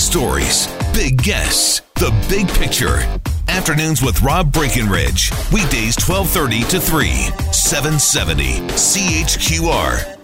stories, big guests, the big picture. Afternoons with Rob Breckenridge. Weekdays 1230 to 3, 770 CHQR.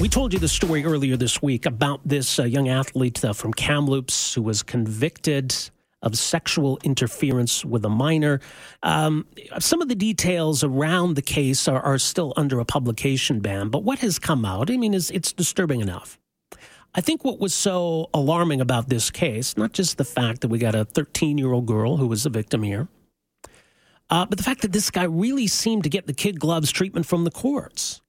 We told you the story earlier this week about this uh, young athlete uh, from Kamloops who was convicted of sexual interference with a minor. Um, some of the details around the case are, are, still under a publication ban, but what has come out, I mean, is it's disturbing enough. I think what was so alarming about this case, not just the fact that we got a 13 year old girl who was a victim here, uh, but the fact that this guy really seemed to get the kid gloves treatment from the courts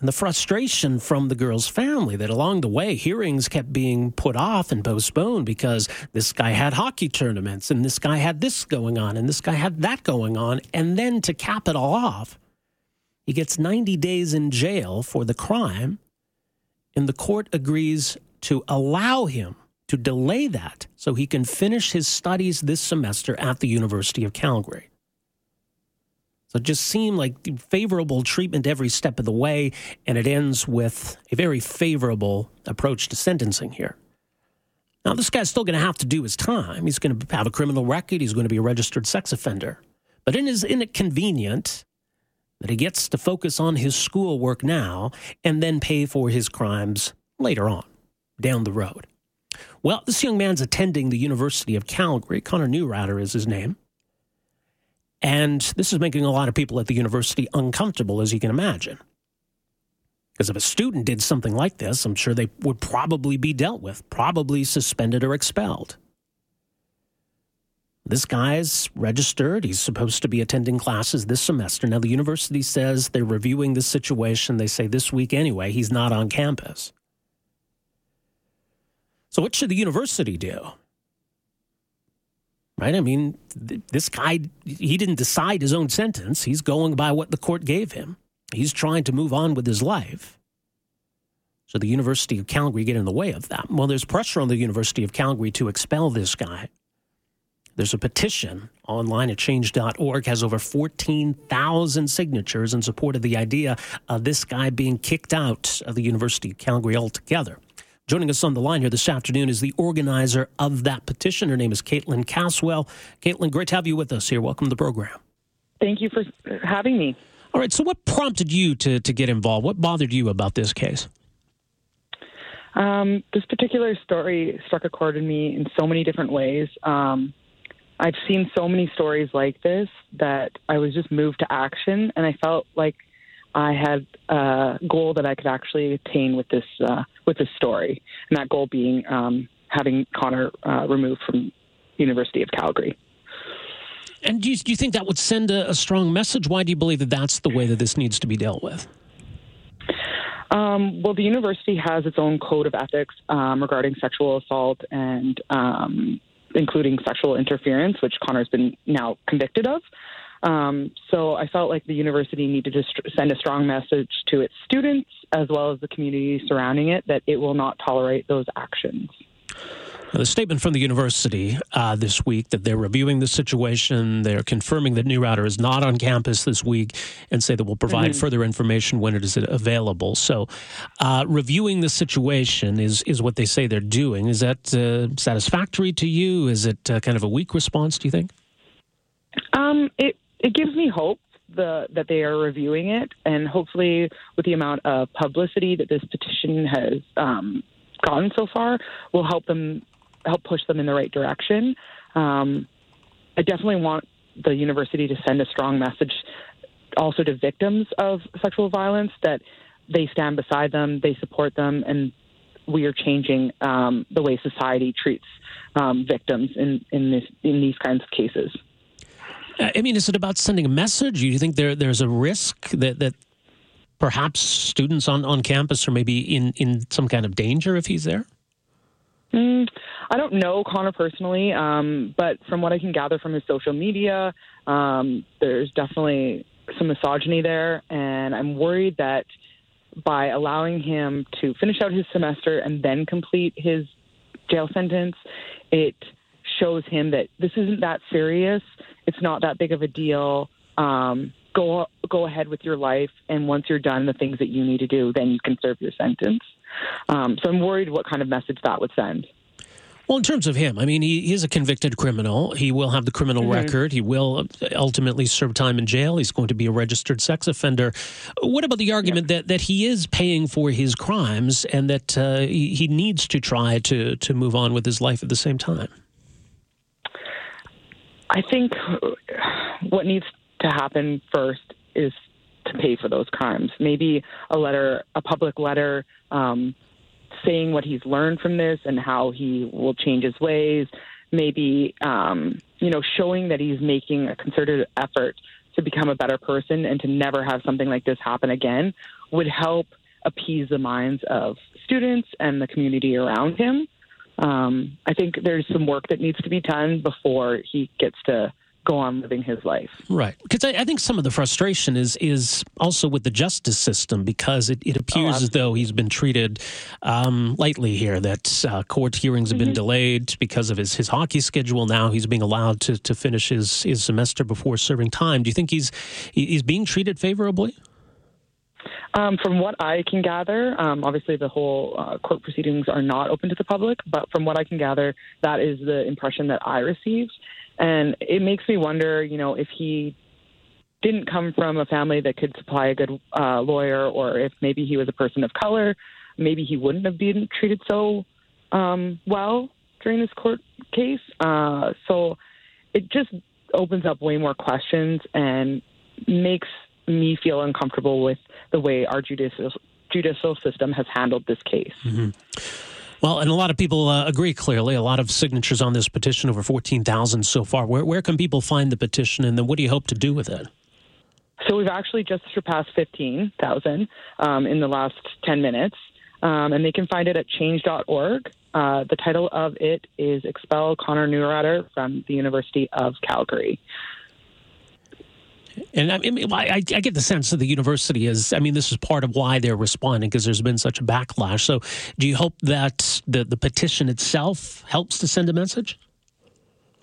and the frustration from the girl's family that along the way hearings kept being put off and postponed because this guy had hockey tournaments and this guy had this going on and this guy had that going on. And then to cap it all off he gets 90 days in jail for the crime and the court agrees to allow him to delay that so he can finish his studies this semester at the University of Calgary so it just seemed like favorable treatment every step of the way, and it ends with a very favorable approach to sentencing here. Now, this guy's still going to have to do his time. He's going to have a criminal record. He's going to be a registered sex offender. But isn't it convenient that he gets to focus on his schoolwork now and then pay for his crimes later on, down the road? Well, this young man's attending the University of Calgary. Connor Neurauter is his name. And this is making a lot of people at the university uncomfortable, as you can imagine. Because if a student did something like this, I'm sure they would probably be dealt with, probably suspended or expelled. This guy's registered. He's supposed to be attending classes this semester. Now, the university says they're reviewing the situation. They say this week anyway, he's not on campus. So, what should the university do? right? I mean, th- this guy, he didn't decide his own sentence. He's going by what the court gave him. He's trying to move on with his life. So the University of Calgary get in the way of that. Well, there's pressure on the University of Calgary to expel this guy. There's a petition online at change.org has over 14,000 signatures in support of the idea of this guy being kicked out of the University of Calgary altogether. Joining us on the line here this afternoon is the organizer of that petition. Her name is Caitlin Caswell. Caitlin, great to have you with us here. Welcome to the program. Thank you for having me. All right. So, what prompted you to, to get involved? What bothered you about this case? Um, this particular story struck a chord in me in so many different ways. Um, I've seen so many stories like this that I was just moved to action, and I felt like I had a goal that I could actually attain with this uh, with this story, and that goal being um, having Connor uh, removed from University of Calgary. And do you, do you think that would send a, a, strong message? Why do you believe that that's the way that this needs to be dealt with? Um, well, the university has its own code of ethics um, regarding sexual assault and um, including sexual interference, which Connor's been now convicted of. Um, so I felt like the university needed to st- send a strong message to its students as well as the community surrounding it that it will not tolerate those actions. The statement from the university uh, this week that they're reviewing the situation, they're confirming that Neurauter is not on campus this week, and say that we'll provide mm-hmm. further information when it is available. So, uh, reviewing the situation is is what they say they're doing. Is that uh, satisfactory to you? Is it uh, kind of a weak response? Do you think? Um, it it gives me hope the, that they are reviewing it, and hopefully, with the amount of publicity that this petition has um, gotten so far, will help them help push them in the right direction. Um, I definitely want the university to send a strong message, also to victims of sexual violence, that they stand beside them, they support them, and we are changing um, the way society treats um, victims in in, this, in these kinds of cases. I mean, is it about sending a message? Do you think there there's a risk that that perhaps students on, on campus are maybe in, in some kind of danger if he's there? Mm, I don't know Connor personally, um, but from what I can gather from his social media, um, there's definitely some misogyny there, and I'm worried that by allowing him to finish out his semester and then complete his jail sentence, it shows him that this isn't that serious. It's not that big of a deal. Um, go go ahead with your life, and once you're done the things that you need to do, then you can serve your sentence. Um, so I'm worried what kind of message that would send. Well, in terms of him, I mean, he, is a convicted criminal. He will have the criminal mm-hmm. record. He will ultimately serve time in jail. He's going to be a registered sex offender. What about the argument that, that he is paying for his crimes and that uh, he, he needs to try to, to move on with his life at the same time? I think what needs to happen first is to pay for those crimes. Maybe a letter, a public letter, um, saying what he's learned from this and how he will change his ways. Maybe um, you know showing that he's making a concerted effort to become a better person and to never have something like this happen again would help appease the minds of students and the community around him. Um, I think there's some work that needs to be done before he gets to go on living his life. Right. Because I, I, think some of the frustration is is also with the justice system because it, it appears oh, as though he's been treated um, lightly here, that uh, court hearings have mm-hmm. been delayed because of his, his hockey schedule. Now he's being allowed to, to finish his, his semester before serving time. Do you think he's he's being treated favorably? Um, from what I can gather, um, obviously the whole uh, court proceedings are not open to the public, but from what I can gather, that is the impression that I received. And it makes me wonder, you know, if he didn't come from a family that could supply a good uh, lawyer, or if maybe he was a person of color, maybe he wouldn't have been treated so um, well during this court case. Uh, so it just opens up way more questions and makes me feel uncomfortable with the way our judicial judicial system has handled this case. Mm-hmm. Well, and a lot of people uh, agree clearly. A lot of signatures on this petition, over 14,000 so far. Where, where can people find the petition, and then what do you hope to do with it? So we've actually just surpassed 15,000 um, in the last 10 minutes, um, and they can find it at change.org. Uh, the title of it is Expel Connor Neurauter from the University of Calgary. And I, mean, I, I, get the sense that the university is, I mean, this is part of why they're responding because there's been such a backlash. So do you hope that the, the petition itself helps to send a message?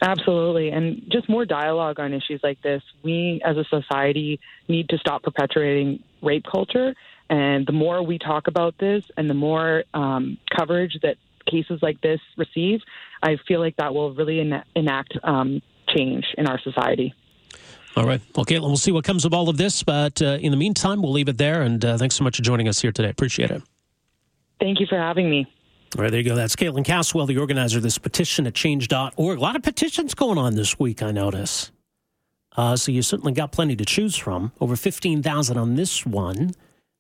Absolutely. And just more dialogue on issues like this. We as a society need to stop perpetuating rape culture. And the more we talk about this and the more um, coverage that cases like this receive, I feel like that will really enact um, change in our society. All right. Well, Caitlin, we'll see what comes of all of this. But uh, in the meantime, we'll leave it there. And uh, thanks so much for joining us here today. Appreciate it. Thank you for having me. All right, there you go. That's Caitlin Caswell, the organizer of this petition at change.org. A lot of petitions going on this week, I notice. Uh, so you certainly got plenty to choose from. Over 15,000 on this one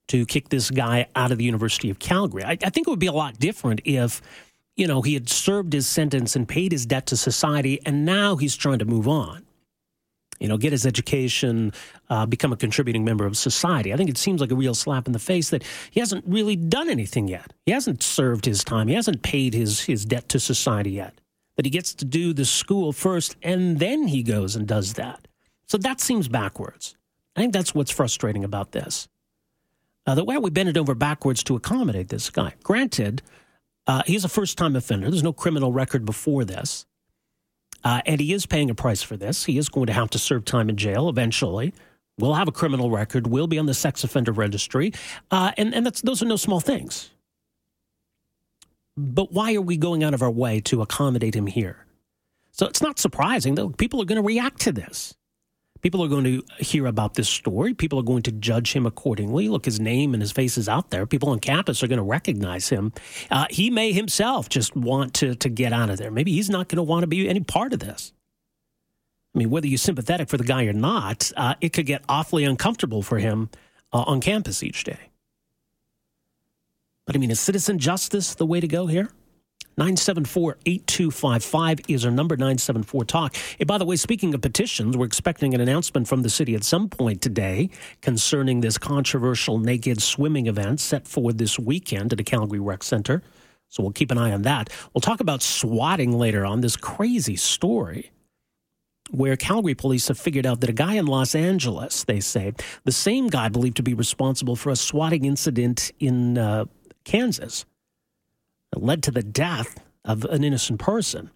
to kick this guy out of the University of Calgary. I, I think it would be a lot different if, you know, he had served his sentence and paid his debt to society, and now he's trying to move on you know, get his education, uh, become a contributing member of society. I think it seems like a real slap in the face that he hasn't really done anything yet. He hasn't served his time. He hasn't paid his, his debt to society yet. That he gets to do the school first and then he goes and does that. So that seems backwards. I think that's what's frustrating about this. Uh, the way we bend it over backwards to accommodate this guy. Granted, uh, he's a first time offender. There's no criminal record before this. Uh, and he is paying a price for this. He is going to have to serve time in jail eventually. Will have a criminal record. Will be on the sex offender registry. Uh, and and that's, those are no small things. But why are we going out of our way to accommodate him here? So it's not surprising that people are going to react to this. People are going to hear about this story. People are going to judge him accordingly. Look, his name and his face is out there. People on campus are going to recognize him. Uh, he may himself just want to, to get out of there. Maybe he's not going to want to be any part of this. I mean, whether you're sympathetic for the guy or not, uh, it could get awfully uncomfortable for him uh, on campus each day. But I mean, is citizen justice the way to go here? 974 8255 is our number 974 Talk. Hey, by the way, speaking of petitions, we're expecting an announcement from the city at some point today concerning this controversial naked swimming event set for this weekend at the Calgary Rec Center. So we'll keep an eye on that. We'll talk about swatting later on this crazy story where Calgary police have figured out that a guy in Los Angeles, they say, the same guy believed to be responsible for a swatting incident in uh, Kansas, that led to the death of an innocent person.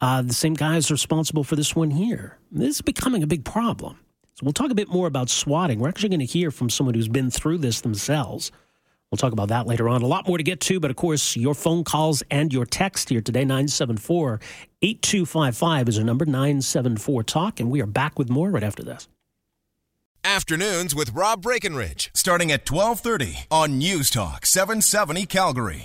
Uh, the same guy is responsible for this one here. This is becoming a big problem. So we'll talk a bit more about swatting. We're actually going to hear from someone who's been through this themselves. We'll talk about that later on. A lot more to get to, but of course, your phone calls and your text here today, 974 8255 is our number, 974 Talk, and we are back with more right after this. Afternoons with Rob Breckenridge, starting at 1230 on News Talk 770 Calgary.